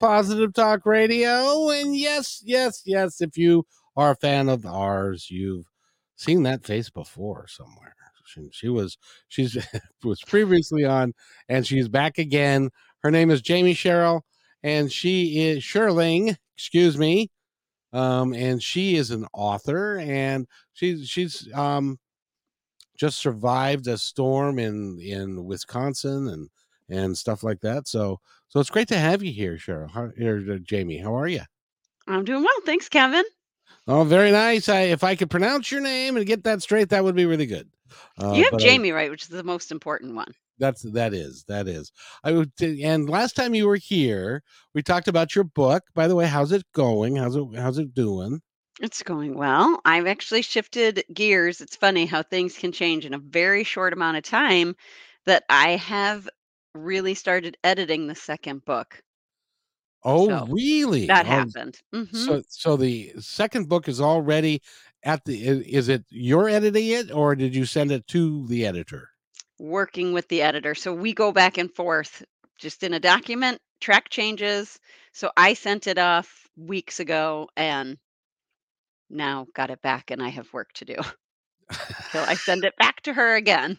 Positive Talk Radio. And yes, yes, yes, if you are a fan of ours, you've seen that face before somewhere. She, she was she's was previously on and she's back again. Her name is Jamie Sherrill and she is Sherling, excuse me. Um, and she is an author and she's she's um just survived a storm in in Wisconsin and and stuff like that. So so it's great to have you here, Cheryl. How, here, uh, Jamie. How are you? I'm doing well, thanks, Kevin. Oh, very nice. I, if I could pronounce your name and get that straight, that would be really good. Uh, you have Jamie I, right, which is the most important one. That's that is that is. I would and last time you were here, we talked about your book. By the way, how's it going? How's it how's it doing? It's going well. I've actually shifted gears. It's funny how things can change in a very short amount of time that I have really started editing the second book. Oh, So, really? that Oh, happened. Mhm. so so the second book is already at the. Is it you're editing it, or did you send it to the editor? Working with the editor. So we go back and forth just in a document, track changes. So I sent it off weeks ago and now got it back and I have work to do. So I send it back to her again.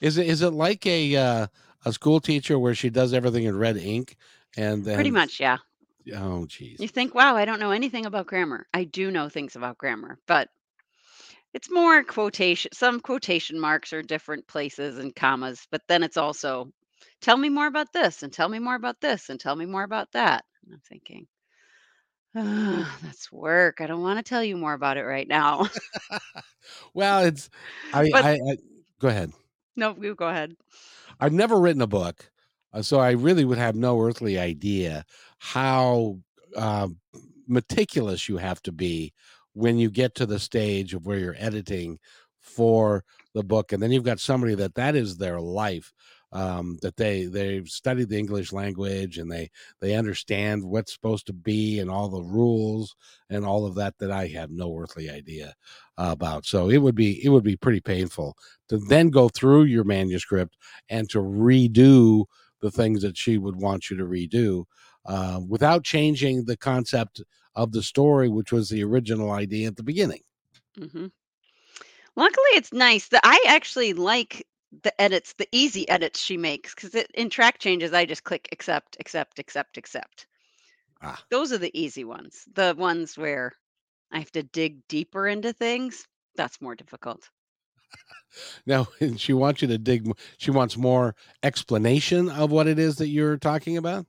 Is it is it like a uh, a school teacher where she does everything in red ink and then Pretty much, yeah. oh geez You think, wow, I don't know anything about grammar. I do know things about grammar, but it's more quotation, some quotation marks are different places and commas, but then it's also tell me more about this and tell me more about this and tell me more about that. And I'm thinking, oh, that's work. I don't want to tell you more about it right now. well it's I, but I I go ahead no, you go ahead. I've never written a book, uh, so I really would have no earthly idea how uh, meticulous you have to be when you get to the stage of where you're editing for the book, and then you've got somebody that that is their life. Um, that they they've studied the English language and they they understand what's supposed to be and all the rules and all of that that I have no earthly idea about. So it would be it would be pretty painful to then go through your manuscript and to redo the things that she would want you to redo uh, without changing the concept of the story, which was the original idea at the beginning. Mm-hmm. Luckily, it's nice that I actually like the edits, the easy edits she makes, because in track changes, I just click accept, accept, accept, accept. Ah, Those are the easy ones. The ones where I have to dig deeper into things, that's more difficult. now she wants you to dig. She wants more explanation of what it is that you're talking about.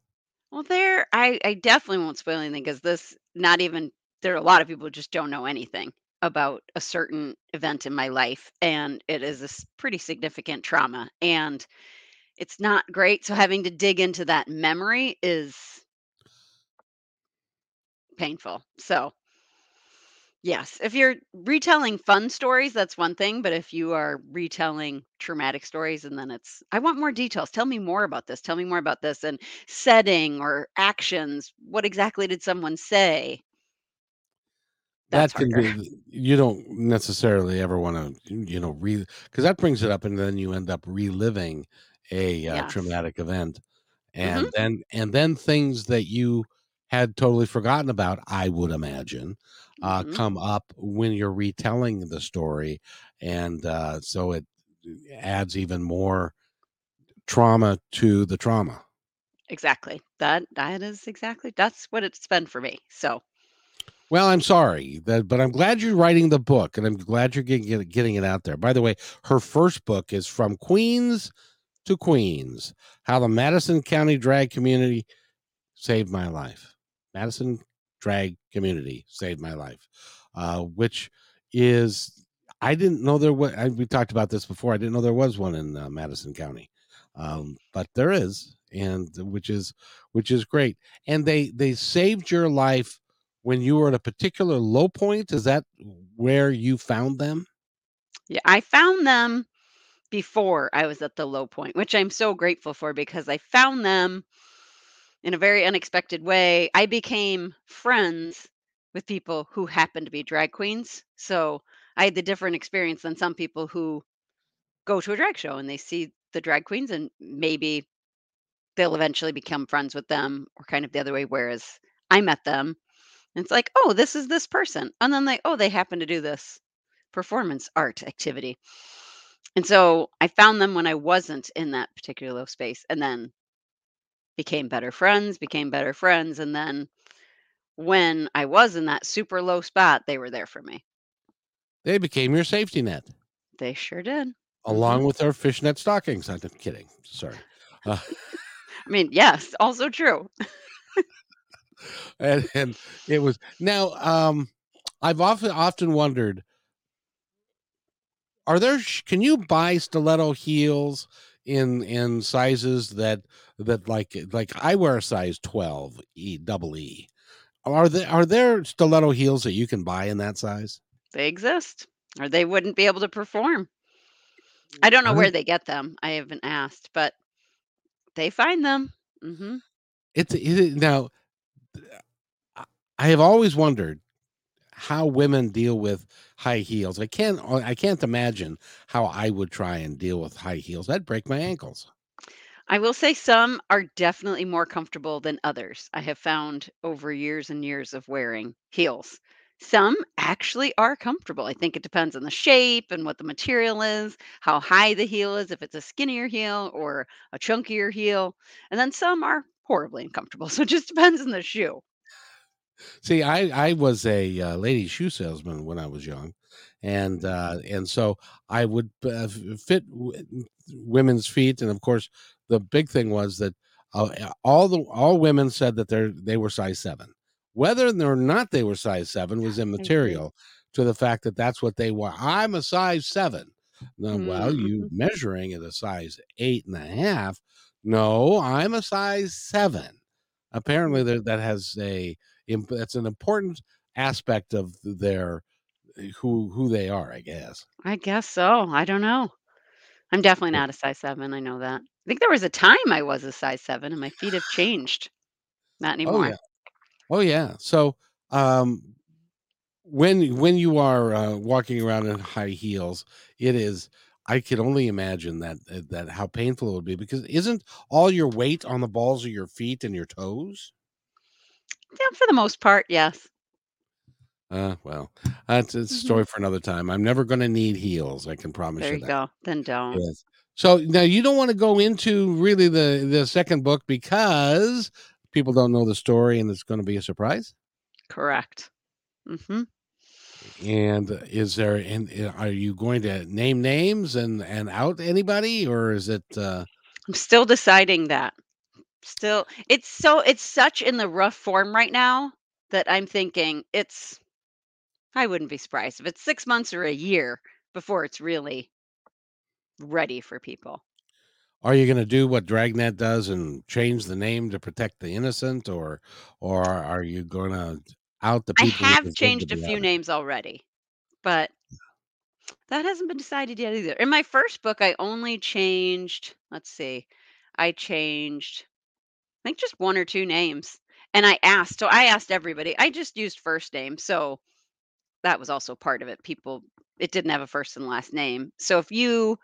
Well, there, I, I definitely won't spoil anything because this, not even, there are a lot of people who just don't know anything about a certain event in my life, and it is a pretty significant trauma, and it's not great. So having to dig into that memory is painful. So, yes, if you're retelling fun stories, that's one thing. But if you are retelling traumatic stories, and then it's, I want more details. Tell me more about this. Tell me more about this. And setting or actions. What exactly did someone say? That's That can be. You don't necessarily ever want to, you know, re because that brings it up, and then you end up reliving a uh, Yes. traumatic event, and then and then things that you had totally forgotten about. I would imagine uh, hmm come up when you're retelling the story, and uh, so it adds even more trauma to the trauma. Exactly. That that is exactly that's what it's been for me. So Well, I'm sorry that, but I'm glad you're writing the book, and I'm glad you're getting it, getting it out there. By the way, her first book is from Queens to Queens: How the Madison County Drag Community Saved My Life. Madison Drag Community Saved My Life, uh, which is I didn't know there was. I, we talked about this before. I didn't know there was one in uh, Madison County, um, but there is, and which is which is great. And they they saved your life when you were at a particular low point. Is that where you found them? Yeah, I found them before I was at the low point, which I'm so grateful for because I found them in a very unexpected way. I became friends with people who happened to be drag queens. So I had the different experience than some people who go to a drag show and they see the drag queens and maybe they'll eventually become friends with them or kind of the other way. Whereas I met them and it's like, oh, this is this person. And then they, oh, they happen to do this performance art activity. And so I found them when I wasn't in that particular low space and then became better friends, became better friends. And then when I was in that super low spot, they were there for me. They became your safety net. They sure did. Along Mhm. with our fishnet stockings. I'm kidding. Sorry. Uh, I mean, yes, also true. and, and it was now um I've often often wondered are there can you buy stiletto heels in in sizes that that like like I wear a size 12 E double E. Are there are there stiletto heels that you can buy in that size? They exist, or they wouldn't be able to perform. I don't know where they- they get them. I haven't asked, but they find them. Mm-hmm. It's it, now I- have always wondered how women deal with high heels. I can't uh, I can't imagine how I would try and deal with high heels. I'd break my ankles. I will say some are definitely more comfortable than others. I have found over years and years of wearing heels. Some actually are comfortable. I think it depends on the shape and what the material is, how high the heel is, if it's a skinnier heel or a chunkier heel. And then some are horribly uncomfortable. So it just depends on the shoe. See, I I was a uh, lady shoe salesman when I was young, and uh, and so I would uh, fit w- women's feet, and of course, the big thing was that uh, all the all women said that they they were size seven. Whether or not they were size seven was immaterial to the fact that that's what they were. I'm a size seven. No, well, you Mhm. measuring at a size eight and a half. No, I'm a size seven. Apparently, there, that has a that's an important aspect of their who who they are, I guess. I guess so. I don't know. I'm definitely not a size seven. I know that. I think there was a time I was a size seven and my feet have changed. Not Oh anymore. yeah, oh yeah. So um, when when you are uh, walking around in high heels, it is. I could only imagine that uh, that how painful it would be because isn't all your weight on the balls of your feet and your toes? Yeah, for the most part, yes. Uh, well, that's a Mhm. story for another time. I'm never going to need heels. I can promise you. There you you go. Then don't. Yes. So now you don't want to go into really the the second book because people don't know the story and it's going to be a surprise. Correct. hmm And is there and uh, are you going to name names and and out anybody or is it uh I'm still deciding that. Still, it's so it's such in the rough form right now that I'm thinking it's. I wouldn't be surprised if it's six months or a year before it's really ready for people. are you going to do what Dragnet does and change the name to protect the innocent or or are you going to out the I people who have changed a few outed? names already, but that hasn't been decided yet either. In my first book, I only changed. Let's see, I changed I think just 1 or 2 names, and I asked so I asked everybody. I just used first name, so that was also part of it. People it didn't have a first and last name. So if you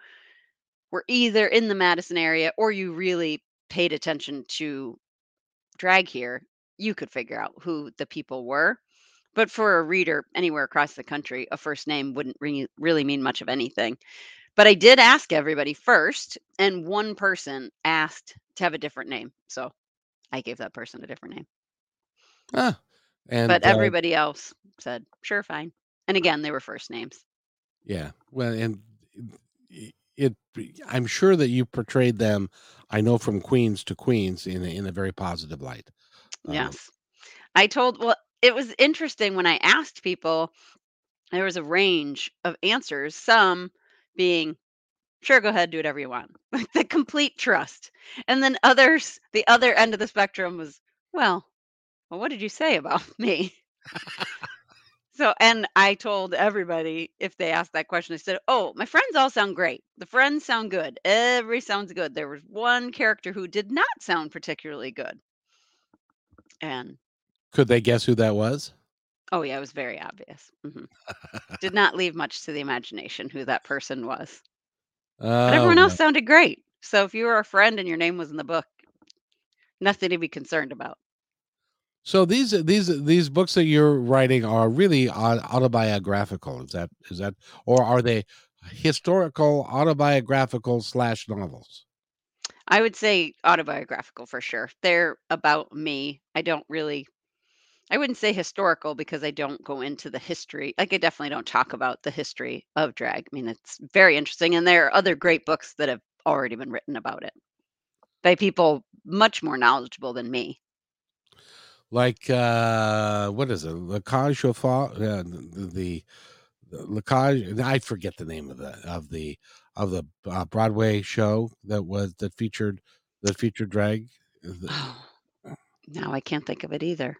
were either in the Madison area or you really paid attention to drag here, you could figure out who the people were. But for a reader anywhere across the country, a first name wouldn't re- really mean much of anything. But I did ask everybody first, and one person asked to have a different name. So I gave that person a different name. Ah, and But uh, everybody else said, "Sure, fine." And again, they were first names. Yeah. Well, and it, it I'm sure that you portrayed them, I know from queens to queens in a, in a very positive light. Um, Yes. I told well, it was interesting when I asked people, there was a range of answers, some being, "Sure, go ahead, do whatever you want." Like the complete trust. And then others, the other end of the spectrum was, "Well, well, what did you say about me?" So, and I told everybody if they asked that question, I said, "Oh, my friends all sound great. The friends sound good. Every sounds good. There was one character who did not sound particularly good." And could they guess who that was? oh yeah, it was very obvious. hmm Did not leave much to the imagination who that person was. But Oh, everyone else sounded great. So if you were a friend and your name was in the book, nothing to be concerned about. So these these these books that you're writing are really autobiographical. Is that is that or are they historical autobiographical slash novels? I would say autobiographical for sure. They're about me. I don't really I wouldn't say historical because I don't go into the history. Like I definitely don't talk about the history of drag. I mean, it's very interesting and there are other great books that have already been written about it by people much more knowledgeable than me. Like uh what is it? Le Cage aux Folles? Uh, the, the the Le Cage I forget the name of the of the of the uh, Broadway show that was that featured that featured drag. Oh, now I can't think of it either.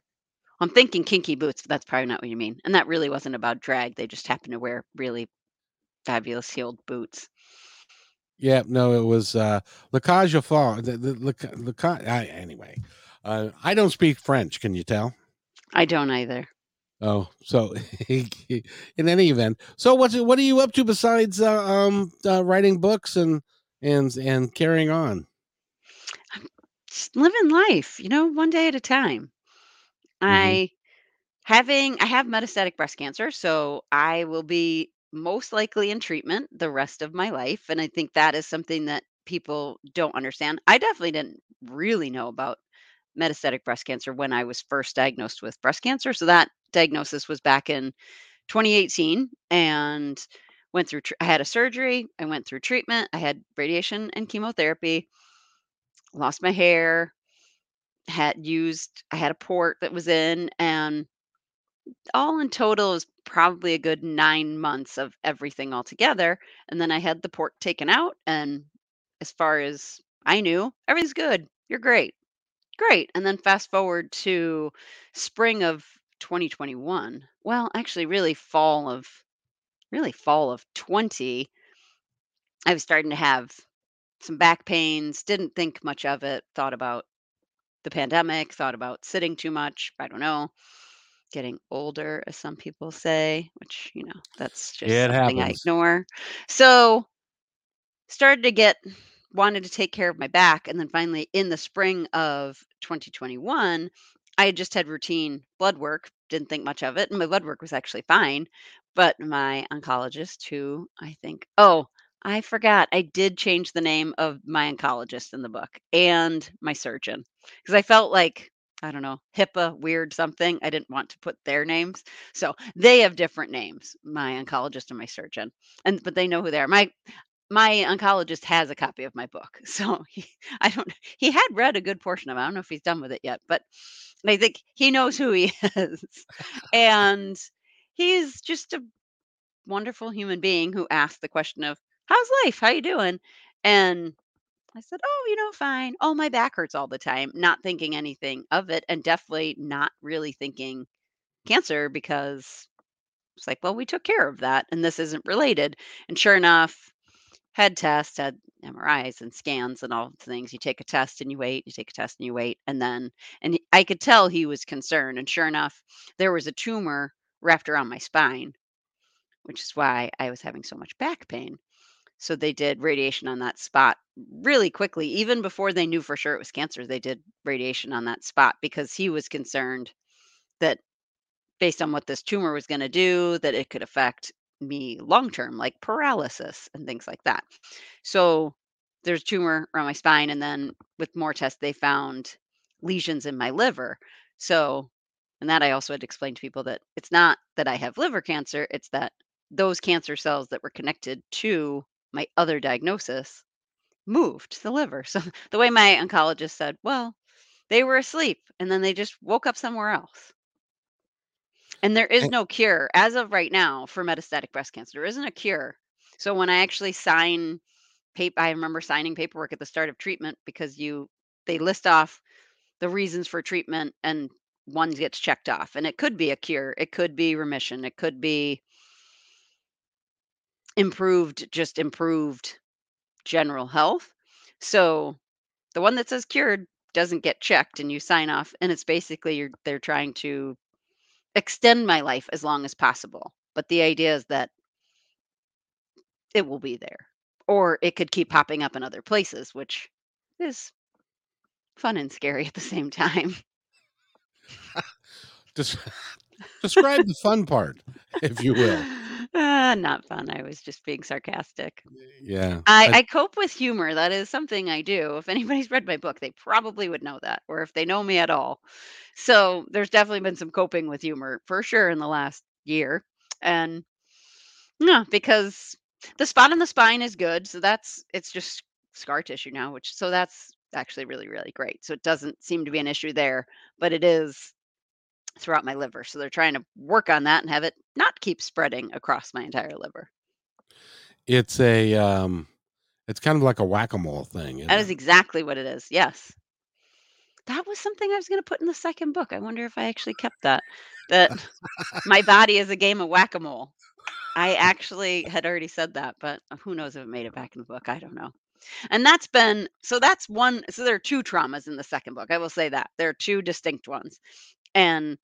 I'm thinking Kinky Boots, but that's probably not what you mean. And that really wasn't about drag. They just happened to wear really fabulous heeled boots. Yeah, no, it was uh Le Cage aux Folles. The, the, Le, Ca- I, anyway, uh, I don't speak French. Can you tell? I don't either. Oh, so in any event, so what's what are you up to besides uh, um uh, writing books and and and carrying on? Just living life, you know, one day at a time. Hmm I having I have metastatic breast cancer, so I will be most likely in treatment the rest of my life. And I think that is something that people don't understand. I definitely didn't really know about metastatic breast cancer when I was first diagnosed with breast cancer. So that diagnosis was back in 2018 and went through I had a surgery, I went through treatment, I had radiation and chemotherapy, lost my hair, had used I had a port that was in and all in total is probably a good 9 months of everything all together, and then I had the port taken out, and as far as I knew, everything's good. You're great. Great. And then fast forward to spring of 2021. Well, actually really fall of really fall of 20, I was starting to have some back pains, didn't think much of it, thought about the pandemic, thought about sitting too much, I don't know, getting older as some people say, which, you know, that's just It something I ignore. So, started to get wanted to take care of my back and then finally in the spring of 2021 i had just had routine blood work didn't think much of it and my blood work was actually fine but my oncologist who i think oh i forgot i did change the name of my oncologist in the book and my surgeon because i felt like i don't know hipaa weird something i didn't want to put their names so they have different names my oncologist and my surgeon and but they know who they are. My my oncologist has a copy of my book, so he I don't he had read a good portion of it, I don't know if he's done with it yet, but I think he knows who he is, and he's just a wonderful human being who asked the question of, "How's life? How you doing?" And I said, "Oh, you know, fine. Oh, my back hurts all the time," not thinking anything of it, and definitely not really thinking cancer because it's like, "Well, we took care of that, and this isn't related." And sure enough had tests, had MRIs and scans and all the things. You take a test and you wait, you take a test and you wait. And then, and I could tell he was concerned. And sure enough, there was a tumor wrapped around my spine, which is why I was having so much back pain. So they did radiation on that spot really quickly. Even before they knew for sure it was cancer, they did radiation on that spot because he was concerned that based on what this tumor was going to do, that it could affect me long term, like paralysis and things like that. So there's a tumor around my spine, and then with more tests, they found lesions in my liver. So And that I also had to explain to people that it's not that I have liver cancer, it's that those cancer cells that were connected to my other diagnosis moved to the liver. So the way my oncologist said, well, they were asleep and then they just woke up somewhere else. And there is no cure as of right now for metastatic breast cancer. There isn't a cure. So when I actually sign paper, I remember signing paperwork at the start of treatment because you they list off the reasons for treatment and one gets checked off. And it could be a cure, it could be remission, it could be improved, just improved general health. So the one that says cured doesn't get checked and you sign off and it's basically you're they're trying to extend my life as long as possible. But the idea is that it will be there. Or it could keep popping up in other places, which is fun and scary at the same time. Describe the fun part, if you will. Uh, not fun. I was just being sarcastic. Yeah. I, I- I cope with humor. That is something I do. If anybody's read my book, they probably would know that, or if they know me at all. So there's definitely been some coping with humor for sure in the last year. And yeah, because the spot on the spine is good. So that's it's just scar tissue now, which so that's actually really, really great. So it doesn't seem to be an issue there, but it is throughout my liver. So they're trying to work on that and have it not keep spreading across my entire liver. it's a um it's kind of like a whack-a-mole thing. That is exactly what it is. Yes. That was something I was going to put in the second book. I wonder if I actually kept that. That my body is a game of whack a mole. I actually had already said that, but who knows if it made it back in the book? I don't know. And that's been so that's one. So there are two traumas in the second book. I will say that there are two distinct ones. And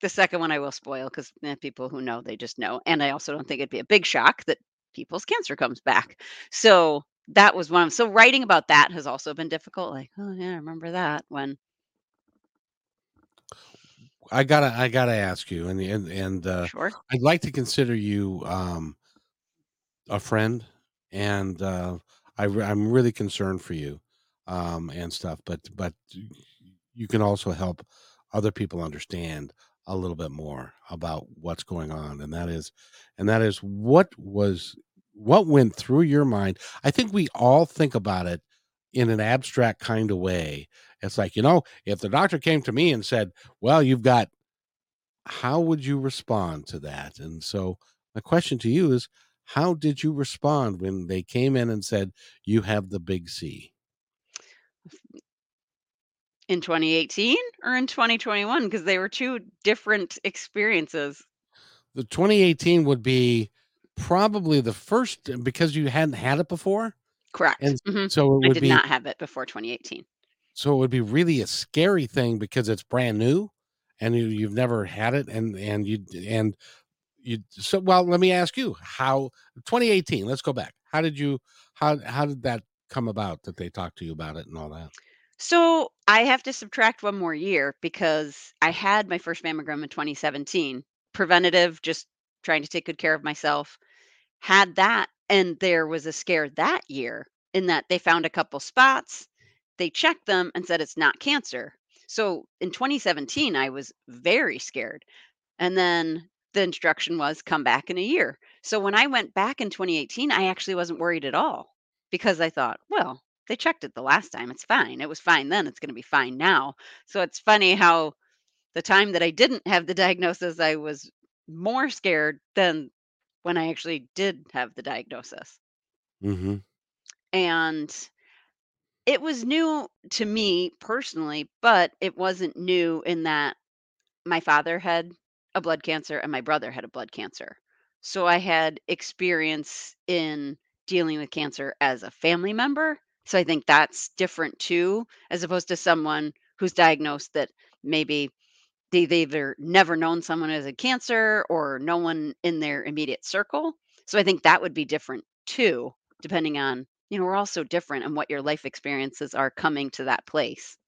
the second one I will spoil because people who know, they just know. And I also don't think it'd be a big shock that people's cancer comes back. So that was one of so writing about that has also been difficult. Like, oh yeah, I remember that when I gotta I gotta ask you, and and and uh, sure. I'd like to consider you um, a friend, and uh, I, I'm really concerned for you um, and stuff. But but you can also help other people understand a little bit more about what's going on, and that is, and that is what was what went through your mind. I think we all think about it in an abstract kind of way. It's like you know, if the doctor came to me and said, "Well, you've got," how would you respond to that? And so my question to you is how did you respond when they came in and said you have the big c In 2018 or in 2021 because they were two different experiences. the 2018 would be probably the first because you hadn't had it before Correct. and Mhm. so it I did be not have it before 2018. so it would be really a scary thing because it's brand new and you, you've never had it and and you and you so well let me ask you how 2018 let's go back how did you how how did that come about that they talked to you about it and all that So I have to subtract one more year because I had my first mammogram in 2017, preventative, just trying to take good care of myself. Had that, and there was a scare that year in that they found a couple spots, they checked them and said it's not cancer. So in 2017, I was very scared. And then the instruction was come back in a year. So when I went back in 2018, I actually wasn't worried at all because I thought, well, they checked it the last time. It's fine. It was fine then. It's going to be fine now. So it's funny how the time that I didn't have the diagnosis, I was more scared than when I actually did have the diagnosis. mm-hmm. And it was new to me personally, but it wasn't new in that my father had a blood cancer and my brother had a blood cancer. So I had experience in dealing with cancer as a family member. So I think that's different too, as opposed to someone who's diagnosed that maybe they, they've either never known someone as a cancer or no one in their immediate circle. So I think that would be different too, depending on, you know, we're all so different and what your life experiences are coming to that place.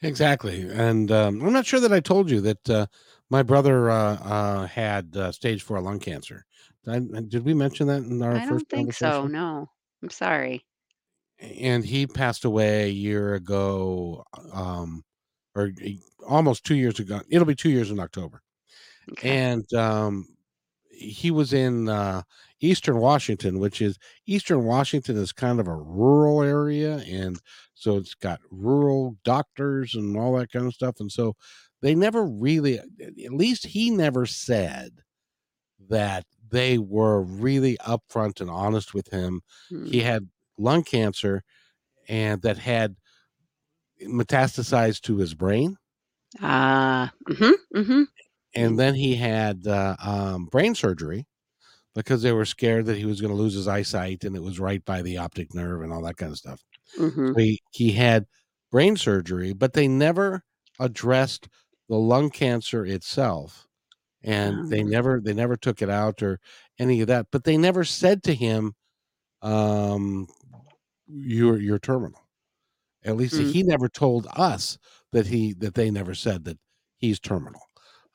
Exactly, and um, I'm not sure that I told you that uh, my brother uh, uh, had uh, stage four lung cancer. I, did we mention that in our I first don't think so. No, I'm sorry. And he passed away a year ago. Um, or almost 2 years ago it'll be 2 years in October. Okay. And, um, he was in, uh, Eastern Washington, which is Eastern Washington is kind of a rural area, and so it's got rural doctors and all that kind of stuff, and so they never really at least he never said that they were really upfront and honest with him. He Hmm. had lung cancer and that had metastasized to his brain. Ah, mhm, mhm. And Mm. then he had, uh, um, brain surgery because they were scared that he was gonna lose his eyesight, and it was right by the optic nerve and all that kind of stuff. So Mhm. he he had brain surgery, but they never addressed the lung cancer itself, and they Um. never they never took it out or any of that, but they never said to him, um, "You're you're terminal." At least Mm. he never told us that he that they never said that he's terminal.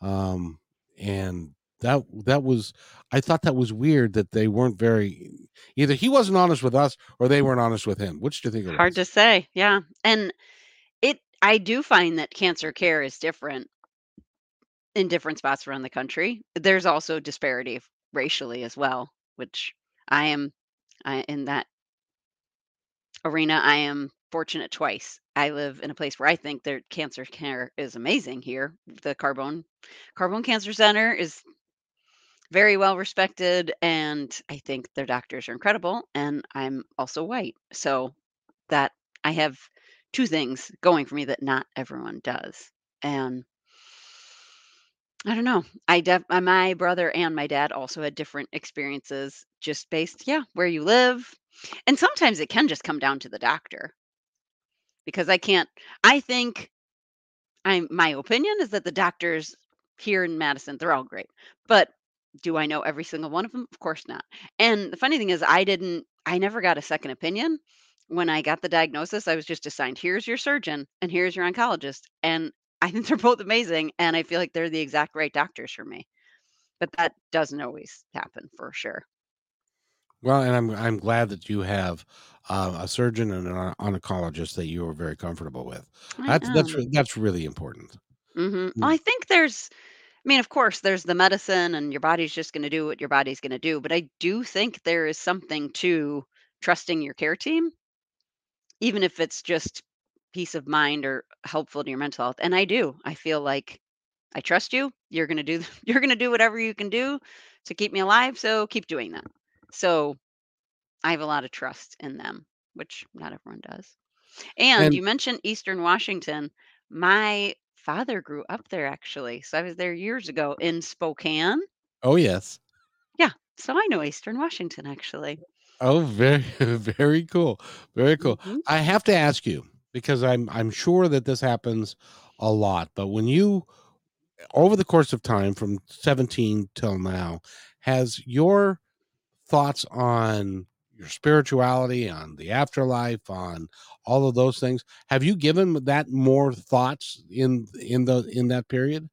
Um, and that that was I thought that was weird that they weren't very either he wasn't honest with us or they weren't honest with him. Which do you think it Hard was? to say, yeah, and it I do find that cancer care is different in different spots around the country. There's also disparity racially as well, which I am I in that arena, I am fortunate twice. I live in a place where I think their cancer care is amazing here. The Carbone Carbone Cancer Center is very well respected, and I think their doctors are incredible, and I'm also white, so that I have 2 things going for me that not everyone does, and I don't know. I def uh, my brother and my dad also had different experiences just based yeah, where you live, and sometimes it can just come down to the doctor. Because I can't I think I'm my opinion is that the doctors here in Madison, they're all great, but do I know every single one of them? Of course not, and the funny thing is I didn't I never got a second opinion. When I got the diagnosis, I was just assigned, "Here's your surgeon, and here's your oncologist," and I think they're both amazing, and I feel like they're the exact right doctors for me, but that doesn't always happen for sure. Well, and I'm I'm glad that you have, uh, a surgeon and an oncologist that you are very comfortable with. I That's that's re that's really important. Mhm. Mm. I think there's I mean, of course, there's the medicine and your body's just gonna do what your body's gonna do, but I do think there is something to trusting your care team even if it's just peace of mind or helpful to your mental health, and I do. I feel like, "I trust you. You're gonna do you're gonna do whatever you can do to keep me alive, so keep doing that." So, I have a lot of trust in them, which not everyone does. And And you mentioned Eastern Washington. My father grew up there actually, so I was there years ago in Spokane. Oh, yes. Yeah, so I know Eastern Washington, actually. Oh, very very cool, very cool. Mhm. I have to ask you, because I'm I'm sure that this happens a lot, but when you over the course of time from 17 till now, has your thoughts on your spirituality, on the afterlife, on all of those things, have you given that more thoughts in in the in that period?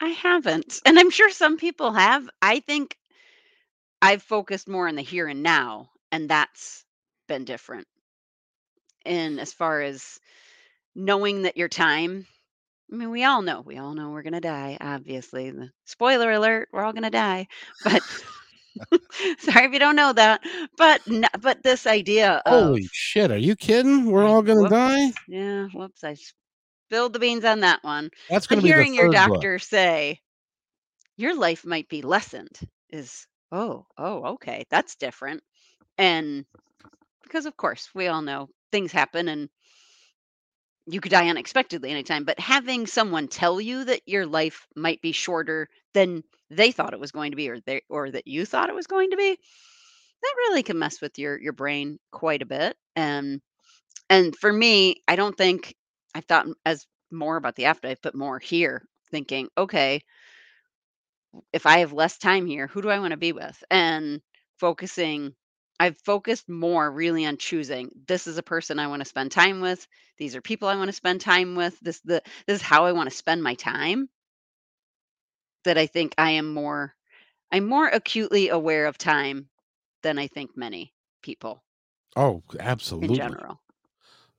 I haven't, and I'm sure some people have. I think I've focused more on the here and now, and that's been different. And as far as knowing that your time I mean, we all know, we all know we're gonna die, obviously, the spoiler alert, we're all gonna die, but sorry if you don't know that, but but this idea of Holy shit, are you kidding? We're all gonna die? yeah, whoops, I spilled the beans on that one. That's But gonna be the hearing your 3rd book. doctor say, "Your life might be lessened," is, "Oh, oh, okay, that's different." And because, of course, we all know things happen and you could die unexpectedly anytime, but having someone tell you that your life might be shorter than they thought it was going to be or they or that you thought it was going to be, that really can mess with your your brain quite a bit, and and for me, I don't think I've thought as more about the afterlife, but more here, thinking, "Okay" "if I have less time here, who do I wanna be with?" And focusing I've focused more really on choosing, "This is a person I wanna spend time with. These are people I wanna spend time with. This the this is how I wanna spend my time." That I think I am more I'm more acutely aware of time than I think many people Oh, absolutely. in general.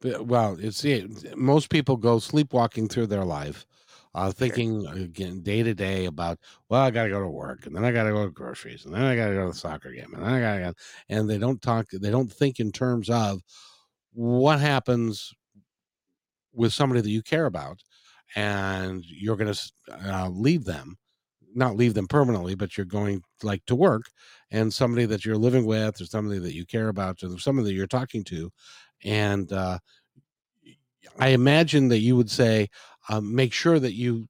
Well, you see, most people go sleepwalking through their life, uh, Sure. thinking again day to day about, "Well, I gotta go to work, and then I gotta go to groceries, and then I gotta go to the soccer game, and then I gotta go" and they don't talk they don't think in terms of what happens with somebody that you care about, and you're gonna uh, leave them, not leave them permanently, but you're going, like, to work, and somebody that you're living with or somebody that you care about or somebody that you're talking to, and, uh, I imagine that you would say, um, make sure that you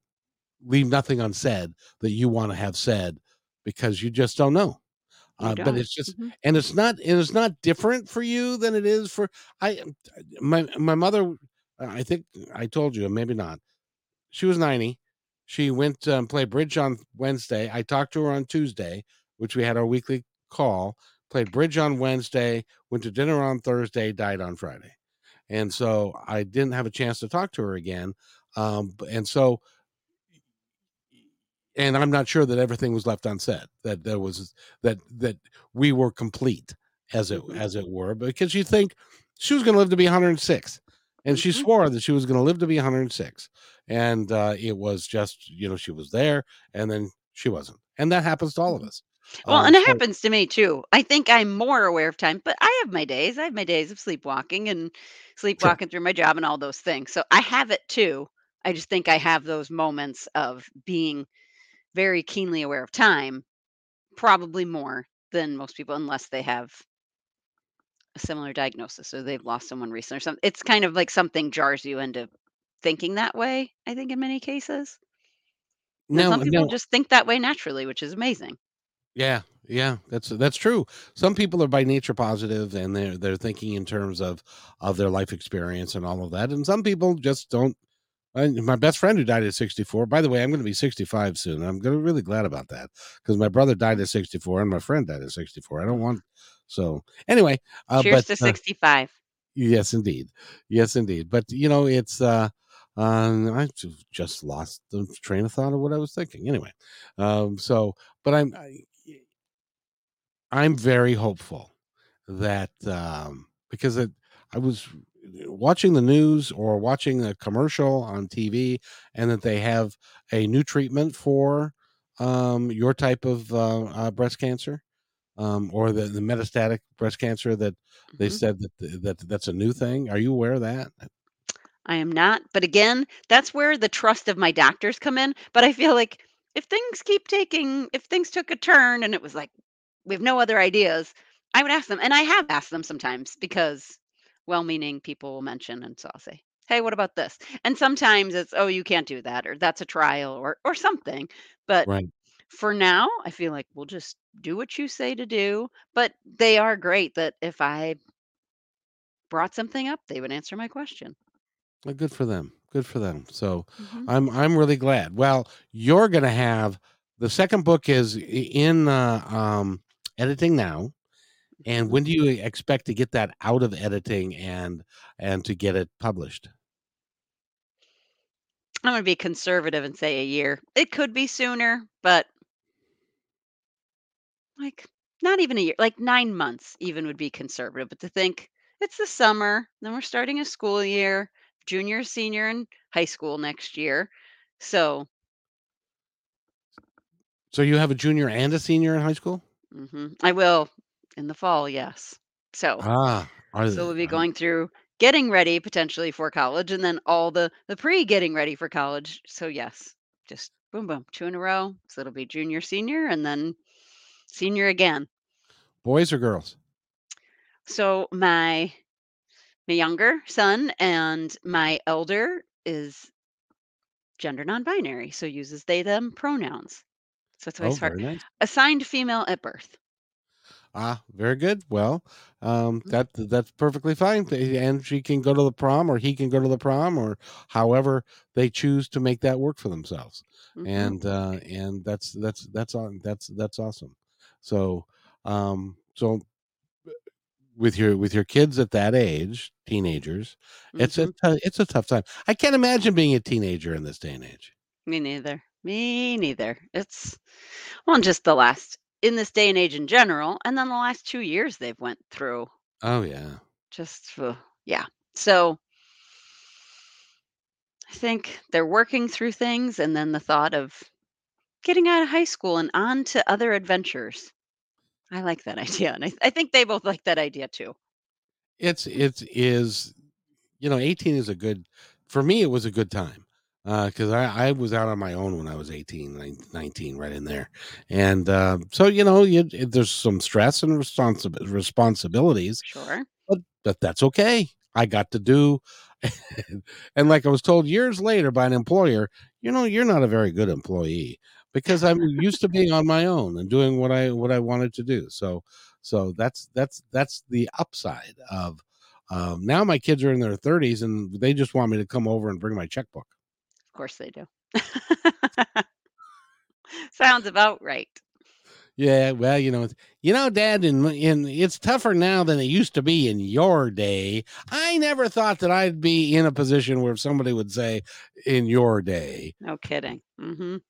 leave nothing unsaid that you wanna have said because you just don't know. Uh, but it's just Mhm. and it's not and it's not different for you than it is for I my my mother, I think I told you, maybe not. She was 90. She went to um, play bridge on Wednesday. I talked to her on Tuesday, which we had our weekly call, played bridge on Wednesday, went to dinner on Thursday, died on Friday. And so I didn't have a chance to talk to her again. Um, and so and I'm not sure that everything was left unsaid, that there was that that we were complete as it Mhm. as it were, because you think she was gonna live to be 106, and she Mhm. swore that she was gonna live to be 106, and, uh, it was just, you know, she was there, and then she wasn't, and that happens to all of Mhm. us. Well, Um, and it so happens to me too. I think I'm more aware of time, but I have my days. I have my days of sleepwalking and Sure. sleepwalking through my job and all those things. So I have it too. I just think I have those moments of being very keenly aware of time, probably more than most people, unless they have a similar diagnosis or they've lost someone recently or something. It's kind of like something jars you into thinking that way, I think, in many cases. And Now some people now just think that way naturally, which is amazing. Yeah, yeah, that's that's true. Some people are by nature positive and they're they're thinking in terms of of their life experience and all of that. And some people just don't. My best friend who died at 64, by the way, I'm going to be 65 soon. I'm going to really glad about that because my brother died at 64 and my friend died at 64. I don't want so anyway, uh, Cheers but to uh, 65. yes, indeed, yes, indeed. But you know, it's uh, um, I just lost the train of thought of what I was thinking. Anyway, um, so but I'm I, I'm very hopeful that um, because it, I was watching the news or watching a commercial on TV, and that they have a new treatment for um, your type of uh, uh, breast cancer um, or the, the metastatic breast cancer that they Mhm. said that th- that that's a new thing. Are you aware of that? I am not, but again, that's where the trust of my doctors come in, but I feel like if things keep taking if things took a turn and it was like, we have no other ideas, I would ask them, and I have asked them sometimes because well-meaning people will mention, and so I'll say, "Hey, what about this?" And sometimes it's, "Oh, you can't do that," or "That's a trial," or or something, but Right. for now, I feel like we'll just do what you say to do, but they are great that if I brought something up, they would answer my question. Well, good for them. Good for them. So Mhm. I'm I'm really glad. Well, you're gonna have the second book is in uh, um, editing now. And Mhm. when do you expect to get that out of editing and and to get it published? I'm gonna be conservative and say a year. It could be sooner, but like not even a year, like 9 months even would be conservative. But to think it's the summer, then we're starting a school year, junior, senior, and high school next year. So, So you have a junior and a senior in high school? mhm, I will in the fall, yes. So, Ah, are so we'll be Um, going through getting ready potentially for college and then all the the pre getting ready for college. So yes, just boom boom, two in a row. So it'll be junior, senior, and then senior again. boys or girls? So my my younger son and my elder is gender non-binary, so uses they them pronouns. So Oh, always hard. very nice. Assigned female at birth. Ah, very good. Well, um, Mhm, that that's perfectly fine. They- And she can go to the prom, or he can go to the prom, or however they choose to make that work for themselves. mhm, And uh, and that's that's that's on that's that's awesome. So um, so with your with your kids at that age, teenagers, it's a mhm. tou it's a tough time. I can't imagine being a teenager in this day and age. Me neither. Me neither. It's well, just the last in this day and age in general, and then the last 2 years they've went through Oh, yeah. just ugh, yeah. So I think they're working through things and then the thought of getting out of high school and on to other adventures. I like that idea, and I I think they both like that idea too. It's it's is you know, 18 is a good for me, it was a good time, Uh because I I was out on my own when I was 18, 19, right in there, and, uh, so, you know, you there's some stress and responsibi responsibilities, Sure. but but that's okay. I got to do and like I was told years later by an employer, "You know, you're not a very good employee," because I'm used to being on my own and doing what I what I wanted to do. So so that's that's that's the upside of, um, now my kids are in their 30s and they just want me to come over and bring my checkbook. Of course they do. Sounds about right. Yeah, well, you know, you know, Dad, and and it's tougher now than it used to be in your day. I never thought that I'd be in a position where somebody would say, "In your day." No kidding. Mhm.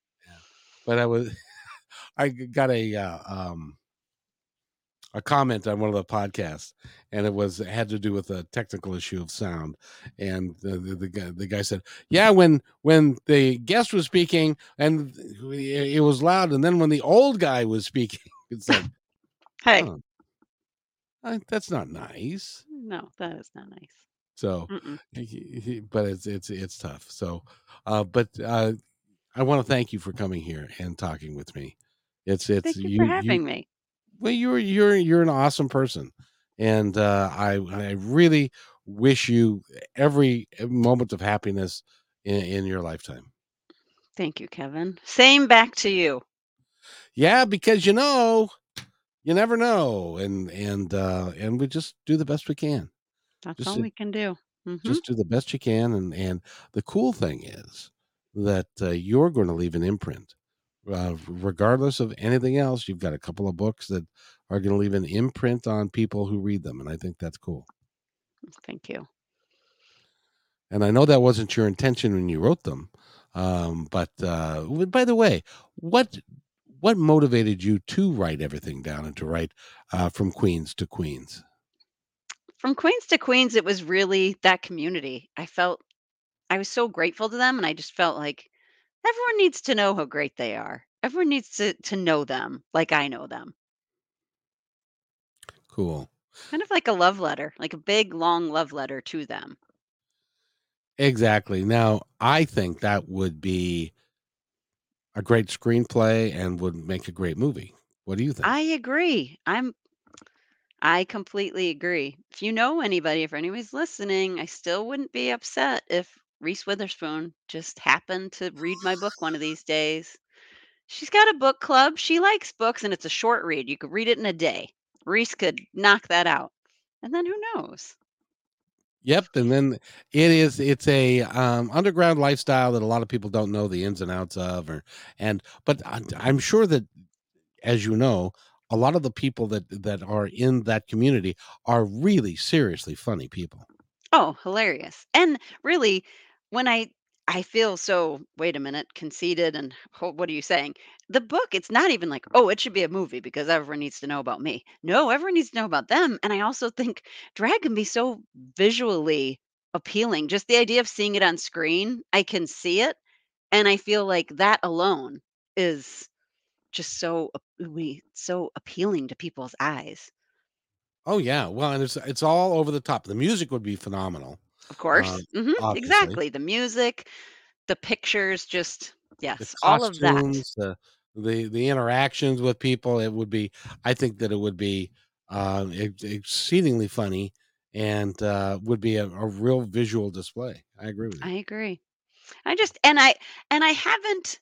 But I was I got a, uh, um a comment on one of the podcasts, and it was it had to do with a technical issue of sound, and the the the guy the guy said, "Yeah, when when the guest was speaking and it was loud, and then when the old guy was speaking, it's like, Hey. I that's not nice." No, that is not nice. So, Mm-mm. but it's it's it's tough. So, uh, but, uh, I wanna thank you for coming here and talking with me. It's it's Thank you for you you having me. well, you're you're you're an awesome person, and, uh, I I really wish you every, eh, moment of happiness in in your lifetime. Thank you, Kevin. Same back to you. Yeah, because, you know, you never know, and and, uh, and we just do the best we can. That's Just all to we can do. Mhm. just do the best you can, and and the cool thing is that, uh, you're gonna leave an imprint. Uh, regardless of anything else, you've got a couple of books that are gonna leave an imprint on people who read them, and I think that's cool. Thank you. And I know that wasn't your intention when you wrote them, um, but, uh, by the way, what what motivated you to write everything down and to write, uh, From Queens to Queens? From Queens to Queens, it was really that community. I felt I was so grateful to them, and I just felt like everyone needs to know how great they are. Everyone needs to to know them like I know them. Cool. Kind of like a love letter, like a big, long love letter to them. Exactly. Now, I think that would be a great screenplay and would make a great movie. What do you think? I agree. I'm I completely agree. If you know anybody, if anybody's listening, I still wouldn't be upset if Reese Witherspoon just happened to read my book one of these days. She's got a book club. She likes books and it's a short read. You could read it in a day. Reese could knock that out. And then who knows? Yep, and then it is it's a, um, underground lifestyle that a lot of people don't know the ins and outs of or and but I'm I'm sure that, as you know, a lot of the people that that are in that community are really seriously funny people. Oh, hilarious. And really, when I I feel so, wait a minute, conceited and "Ho what are you saying?" The book, it's not even like, "Oh, it should be a movie because everyone needs to know about me." No, everyone needs to know about them, and I also think drag can be so visually appealing. Just the idea of seeing it on screen, I can see it, and I feel like that alone is just so ap we so appealing to people's eyes. Oh, yeah, well, and it's it's all over the top. The music would be phenomenal, Of uh, course. Mhm, exactly. The music, the pictures, just yes, all of that. the the the interactions with people, it would be I think that it would be, uh, ex exceedingly funny and, uh, would be a a real visual display. I agree with you. I agree. I just and I and I haven't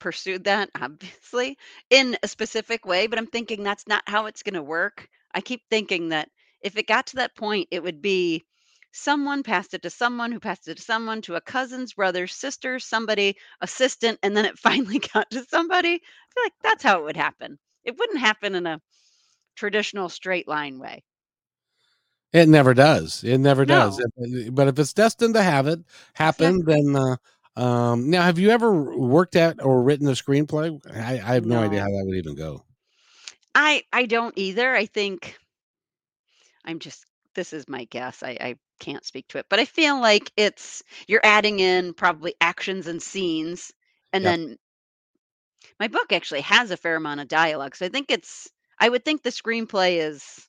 pursued that, obviously, in a specific way, but I'm thinking that's not how it's gonna work. I keep thinking that if it got to that point, it would be someone passed it to someone, who passed it to someone, to a cousin's brother, sister, somebody, assistant, and then it finally got to somebody. I feel like that's how it would happen. It wouldn't happen in a traditional straight line way. It never does. It never does. No. Uh, but if it's destined to have it happen, then, uh, um now have you ever worked at or written a screenplay? I I have no idea how that would even go. I I don't either. I think I'm just this is my guess. I, I can't speak to it, but I feel like it's you're adding in probably actions and scenes, and Yep. then my book actually has a fair amount of dialogue. So I think it's I would think the screenplay is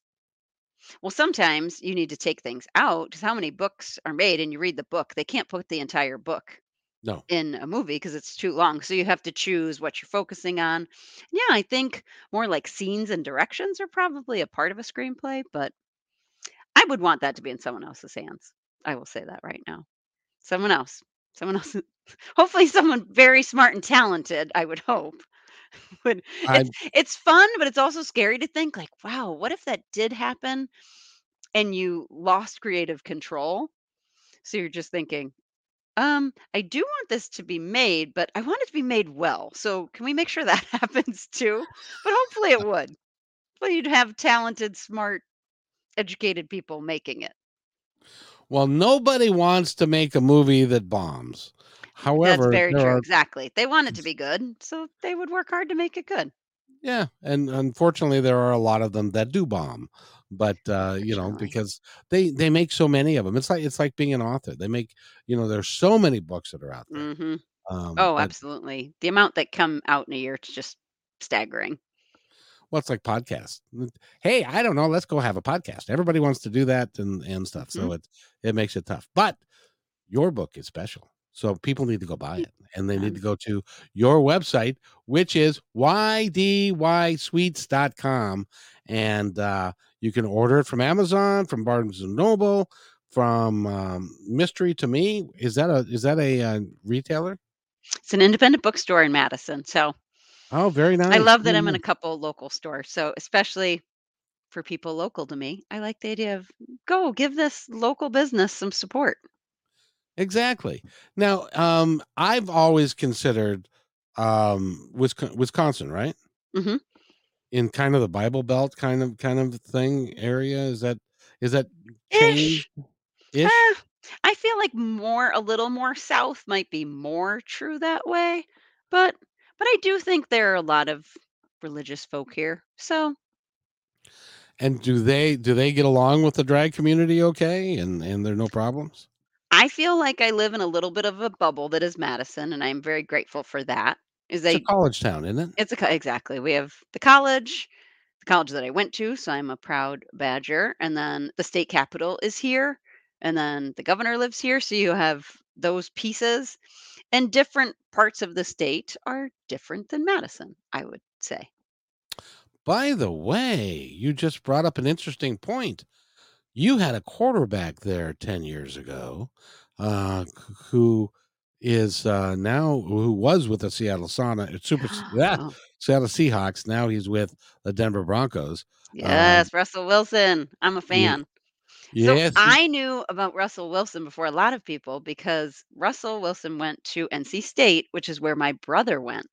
well, sometimes you need to take things out because how many books are made and you read the book, they can't put the entire book No. in a movie because it's too long. So you have to choose what you're focusing on. Yeah, I think more like scenes and directions are probably a part of a screenplay, but I would want that to be in someone else's hands. I will say that right now. Someone else. Someone else. Hopefully someone very smart and talented, I would hope. Would I it's it's fun, but it's also scary to think like, wow, what if that did happen and you lost creative control? So you're just thinking, um, I do want this to be made, but I want it to be made well. So can we make sure that happens too? But hopefully it would. Well, you'd have talented, smart, educated people making it. well, nobody wants to make a movie that bombs. However, that's However, very there true. are Exactly. They want it to be good, so they would work hard to make it good. yeah, and unfortunately there are a lot of them that do bomb. But uh, you know, because they they make so many of them. It's like it's like being an author. They make, you know, there's so many books that are out there. hmm Um, Oh, absolutely. The amount that come out in a year is just staggering. well, it's like podcasts. Hey, I don't know, let's go have a podcast. Everybody wants to do that and and stuff. Mhm. So it it makes it tough. But your book is special. So people need to go buy it and they need to Um, go to your website, which is ydySweets.com. And uh, you can order it from Amazon, from Barnes and Noble, from um, Mystery to Me. Is that a is that a uh, retailer? it's an independent bookstore in Madison. So Oh, very nice. I love that very I'm in a couple local stores. So especially for people local to me, I like the idea of go give this local business some support. Exactly. Now, um, I've always considered um, Wisconsin, Wisconsin, right? hmm In kind of the Bible Belt kind of kind of thing area. Is that is that Ish. ish? Eh, I feel like more a little more south might be more true that way, but but I do think there are a lot of religious folk here. So And do they do they get along with the drag community okay? And and there are no problems? I feel like I live in a little bit of a bubble that is Madison, and I'm very grateful for that. Is It's a college town, isn't it? it's a co- exactly. We have the college, the college that I went to, so I'm a proud Badger, and then the state capitol is here, and then the governor lives here, so you have those pieces, and different parts of the state are different than Madison, I would say. By the way, you just brought up an interesting point. You had a quarterback there 10 years ago, uh, who is uh, now who was with the Seattle Sauna, Super yeah, Oh, Seattle Seahawks. Now he's with the Denver Broncos. Um, yes, Russell Wilson. I'm a fan. So yes, he- I knew about Russell Wilson before a lot of people because Russell Wilson went to NC State, which is where my brother went.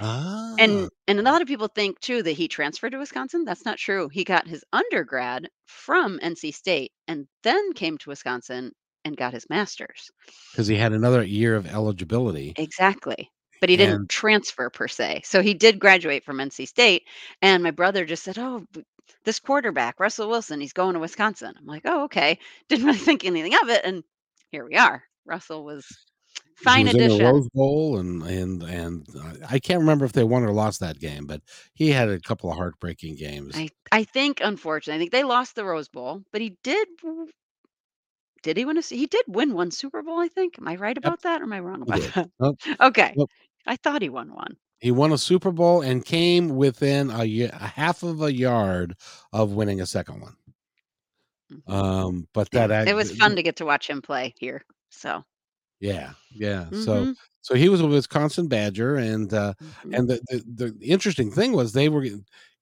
ah, And and a lot of people think too that he transferred to Wisconsin. That's not true. He got his undergrad from NC State and then came to Wisconsin and got his master's. because he had another year of eligibility, Exactly. But he didn't and transfer per se. So he did graduate from NC State. And my brother just said, Oh, this quarterback, Russell Wilson, he's going to Wisconsin. I'm like, Oh, okay. Didn't really think anything of it. And here we are. Russell was he fine was in the addition. Rose Bowl, and and and uh, I can't remember if they won or lost that game, but he had a couple of heartbreaking games. I, I think, unfortunately, I think they lost the Rose Bowl, but he did. Did he win a? He did win one Super Bowl, I think. Am I right Yep, about that, or am I wrong he about did. that? Nope, Okay, nope. I thought he won one. He won a Super Bowl and came within a, y- a half of a yard of winning a second one. Mhm. Um, but Yeah, that, it was fun to get to watch him play here. So, yeah, yeah. So, hmm so he was a Wisconsin Badger, and uh, hmm and the, the the interesting thing was they were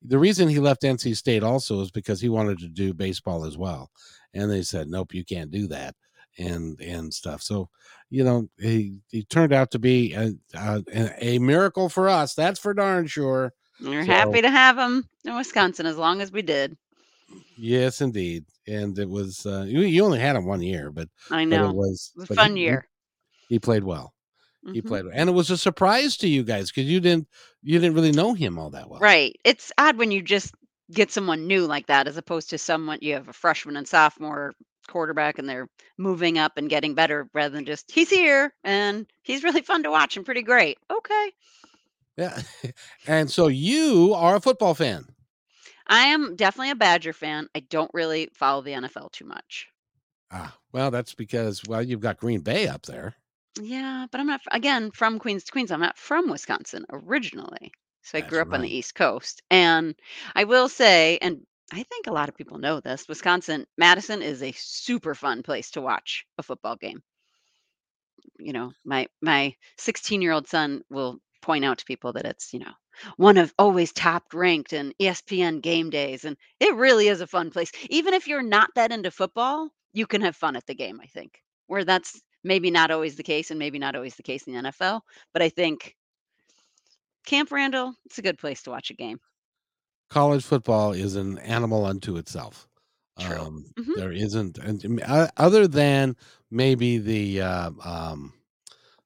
the reason he left NC State also is because he wanted to do baseball as well, and they said nope, you can't do that, and and stuff. So, you know, he he turned out to be a a, a miracle for us. That's for darn sure. we're So happy to have him in Wisconsin as long as we did. yes, indeed, and it was uh, you, you only had him one year, but I but it know was it was a fun he he, year. he played well. He hmm played, and it was a surprise to you guys because you didn't you didn't really know him all that well. Right. It's odd when you just get someone new like that as opposed to someone you have a freshman and sophomore quarterback and they're moving up and getting better rather than just he's here and he's really fun to watch and pretty great. Okay. Yeah. and so you are a football fan. I am definitely a Badger fan. I don't really follow the NFL too much. Ah, well, that's because well, you've got Green Bay up there. Yeah, but I'm not f- again from Queens to Queens. I'm not from Wisconsin originally. So I That's grew up on the right. East Coast. And I will say, and I think a lot of people know this, Wisconsin, Madison is a super fun place to watch a football game. You know, my my 16-year-old son will point out to people that it's, you know, one of always top ranked in ESPN game days. And it really is a fun place. Even if you're not that into football, you can have fun at the game, I think. Where that's maybe not always the case and maybe not always the case in the NFL. But I think Camp Randall, it's a good place to watch a game. College football is an animal unto itself. True. Um, Mhm. there isn't, and um, other than maybe the uh, um,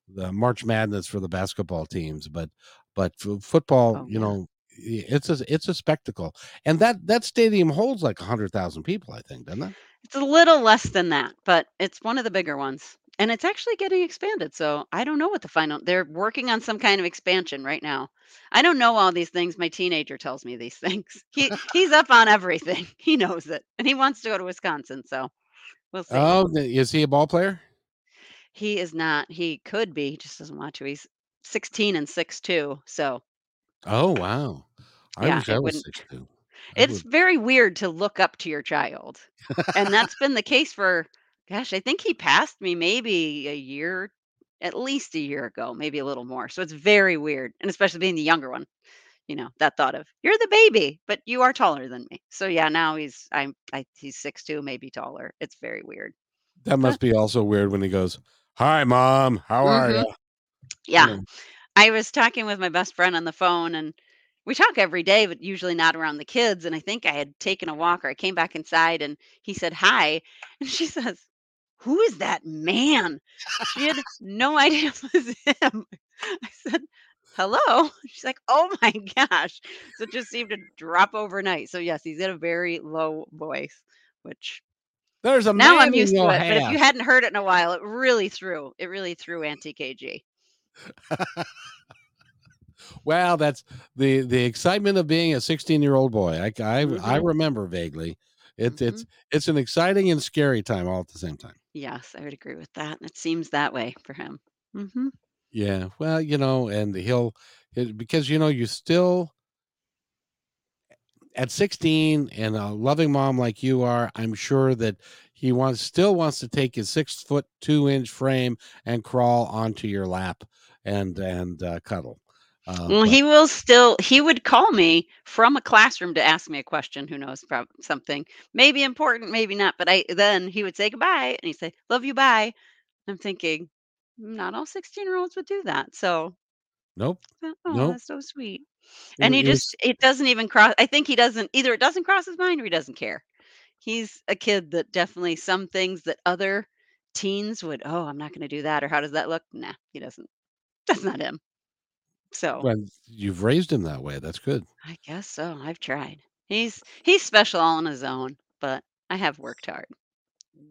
the March Madness for the basketball teams, but but football, Oh, you yeah. know, it's a it's a spectacle, and that that stadium holds like a hundred thousand people, I think, doesn't it? It's a little less than that, but it's one of the bigger ones. And it's actually getting expanded. So I don't know what the final they're working on some kind of expansion right now. I don't know all these things. My teenager tells me these things. He he's up on everything. He knows it. And he wants to go to Wisconsin, so we'll see. Oh, th- is he a ball player? He is not. He could be, he just doesn't want to. He's 16 and six two. So Oh, wow. I yeah, wish I was six two. It's would. very weird to look up to your child, and that's been the case for gosh, I think he passed me maybe a year at least a year ago, maybe a little more, so it's very weird, and especially being the younger one, you know, that thought of, "You're the baby, but you are taller than me." So, yeah, now he's I'm I he's six two, maybe taller. It's very weird, That must be also weird when he goes, "Hi, mom. How are Mhm. you?" You Yeah. I was talking with my best friend on the phone, and we talk every day, but usually not around the kids. And I think I had taken a walk, or I came back inside, and he said hi, and she says, "Who is that man?" She had no idea it was him. I said, "Hello." She's like, "Oh my gosh!" So it just seemed to drop overnight. So yes, he's got a very low voice, which There's a now I'm used to it. But if you hadn't heard it in a while, it really threw. It really threw Auntie KG. Well, that's the the excitement of being a 16 year old boy. I I, I hmm remember vaguely. It's hmm it's it's an exciting and scary time all at the same time. Yes, I would agree with that. It seems that way for him. Mhm. Yeah. Well, you know, and he'll it, because you know you still at 16 and a loving mom like you are, I'm sure that he wants still wants to take his six foot two inch frame and crawl onto your lap and and uh, cuddle. Uh, Well, but he will still he would call me from a classroom to ask me a question, who knows, prob something maybe important, maybe not, but I then he would say goodbye, and he'd say, "Love you, bye." I'm thinking, not all 16-year-olds would do that, so, nope, oh, nope. that's so sweet. It, And he just it doesn't even cross I think he doesn't either it doesn't cross his mind or he doesn't care. He's a kid that definitely some things that other teens would, "Oh, I'm not gonna do that," or, "How does that look?" Nah, he doesn't. That's not him. So well, you've raised him that way. That's good. I guess so, I've tried. He's he's special all on his own, but I have worked hard.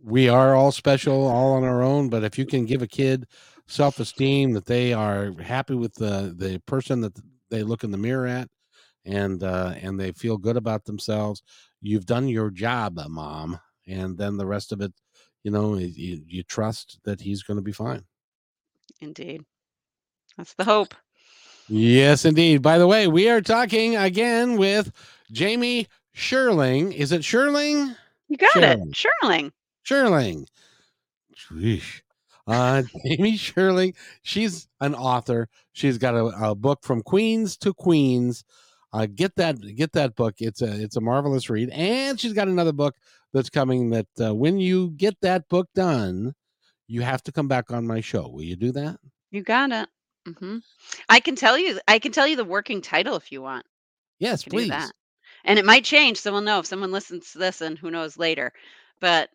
We are all special, all on our own. But if you can give a kid self esteem that they are happy with the the person that they look in the mirror at, and uh, and they feel good about themselves, you've done your job, uh, mom. And then the rest of it, you know, y- you, you trust that he's going to be fine. Indeed. That's the hope. Yes, indeed. By the way, we are talking again with Jamie Sherling. Is it Sherling? You got it. Sherling. Sherling. Sherling. Sheesh. Uh, Jamie Sherling. She's an author. She's got a, a book from Queens to Queens. Uh, get that get that book. It's a it's a marvelous read. And she's got another book that's coming. That uh, when you get that book done, you have to come back on my show. Will you do that? You got it. Mhm. I can tell you I can tell you the working title if you want. Yes, can do please. that. And it might change, so we'll know if someone listens to this and who knows later. But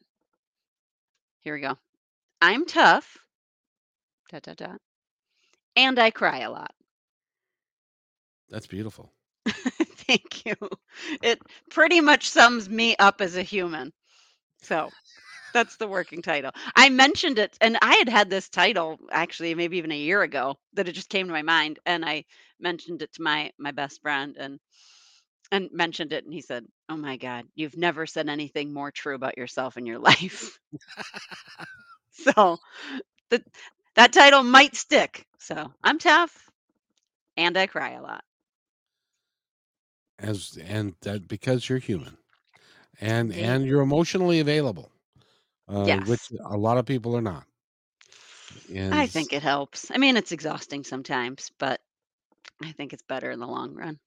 here we go. I'm tough, dot, dot, dot, and I cry a lot. That's beautiful. Thank you. It pretty much sums me up as a human. So that's the working title. I mentioned it, and I had had this title actually maybe even a year ago that it just came to my mind, and I mentioned it to my my best friend and and mentioned it, and he said, "Oh my God, you've never said anything more true about yourself in your life." so that that title might stick. So I'm tough, and I cry a lot. As and that because you're human, and and you're emotionally available, uh, which a lot of people are not. And I s- think it helps. I mean, it's exhausting sometimes, but I think it's better in the long run.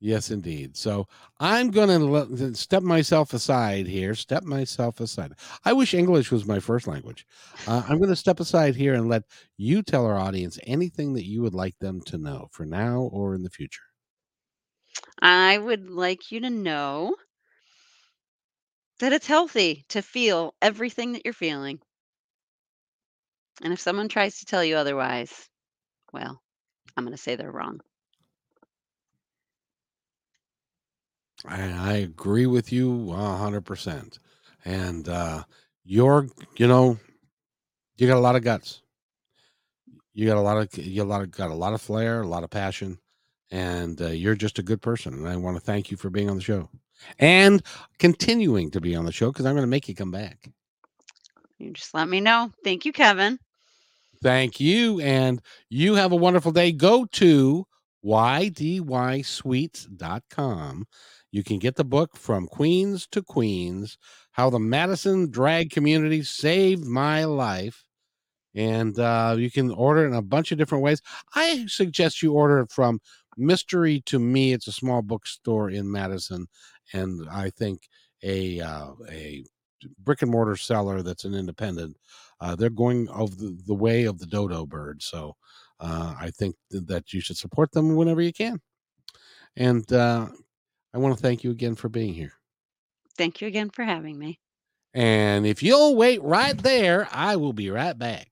yes, indeed. So I'm going to step myself aside here. Step myself aside. I wish English was my first language. Uh, I'm going to step aside here and let you tell our audience anything that you would like them to know for now or in the future. I would like you to know that it's healthy to feel everything that you're feeling. And if someone tries to tell you otherwise, well, I'm going to say they're wrong. I, agree with you a hundred percent. And uh, you're, you know, you got a lot of guts. You got a lot of, you got a lot of, got a lot of flair, a lot of passion, and uh, you're just a good person. And I want to thank you for being on the show and continuing to be on the show because I'm going to make you come back. You just let me know. Thank you, Kevin. Thank you. And you have a wonderful day. Go to ydysuites.com. You can get the book from Queens to Queens How the Madison Drag Community Saved My Life. And uh, you can order it in a bunch of different ways. I suggest you order it from Mystery to Me. It's a small bookstore in Madison. And I think a, uh, a brick and mortar seller that's an independent uh, they're going of the, the way of the dodo bird. So uh, I think th- that you should support them whenever you can. And uh, I want to thank you again for being here. Thank you again for having me. And if you'll wait right there, I will be right back.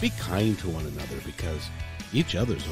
be kind to one another because each other's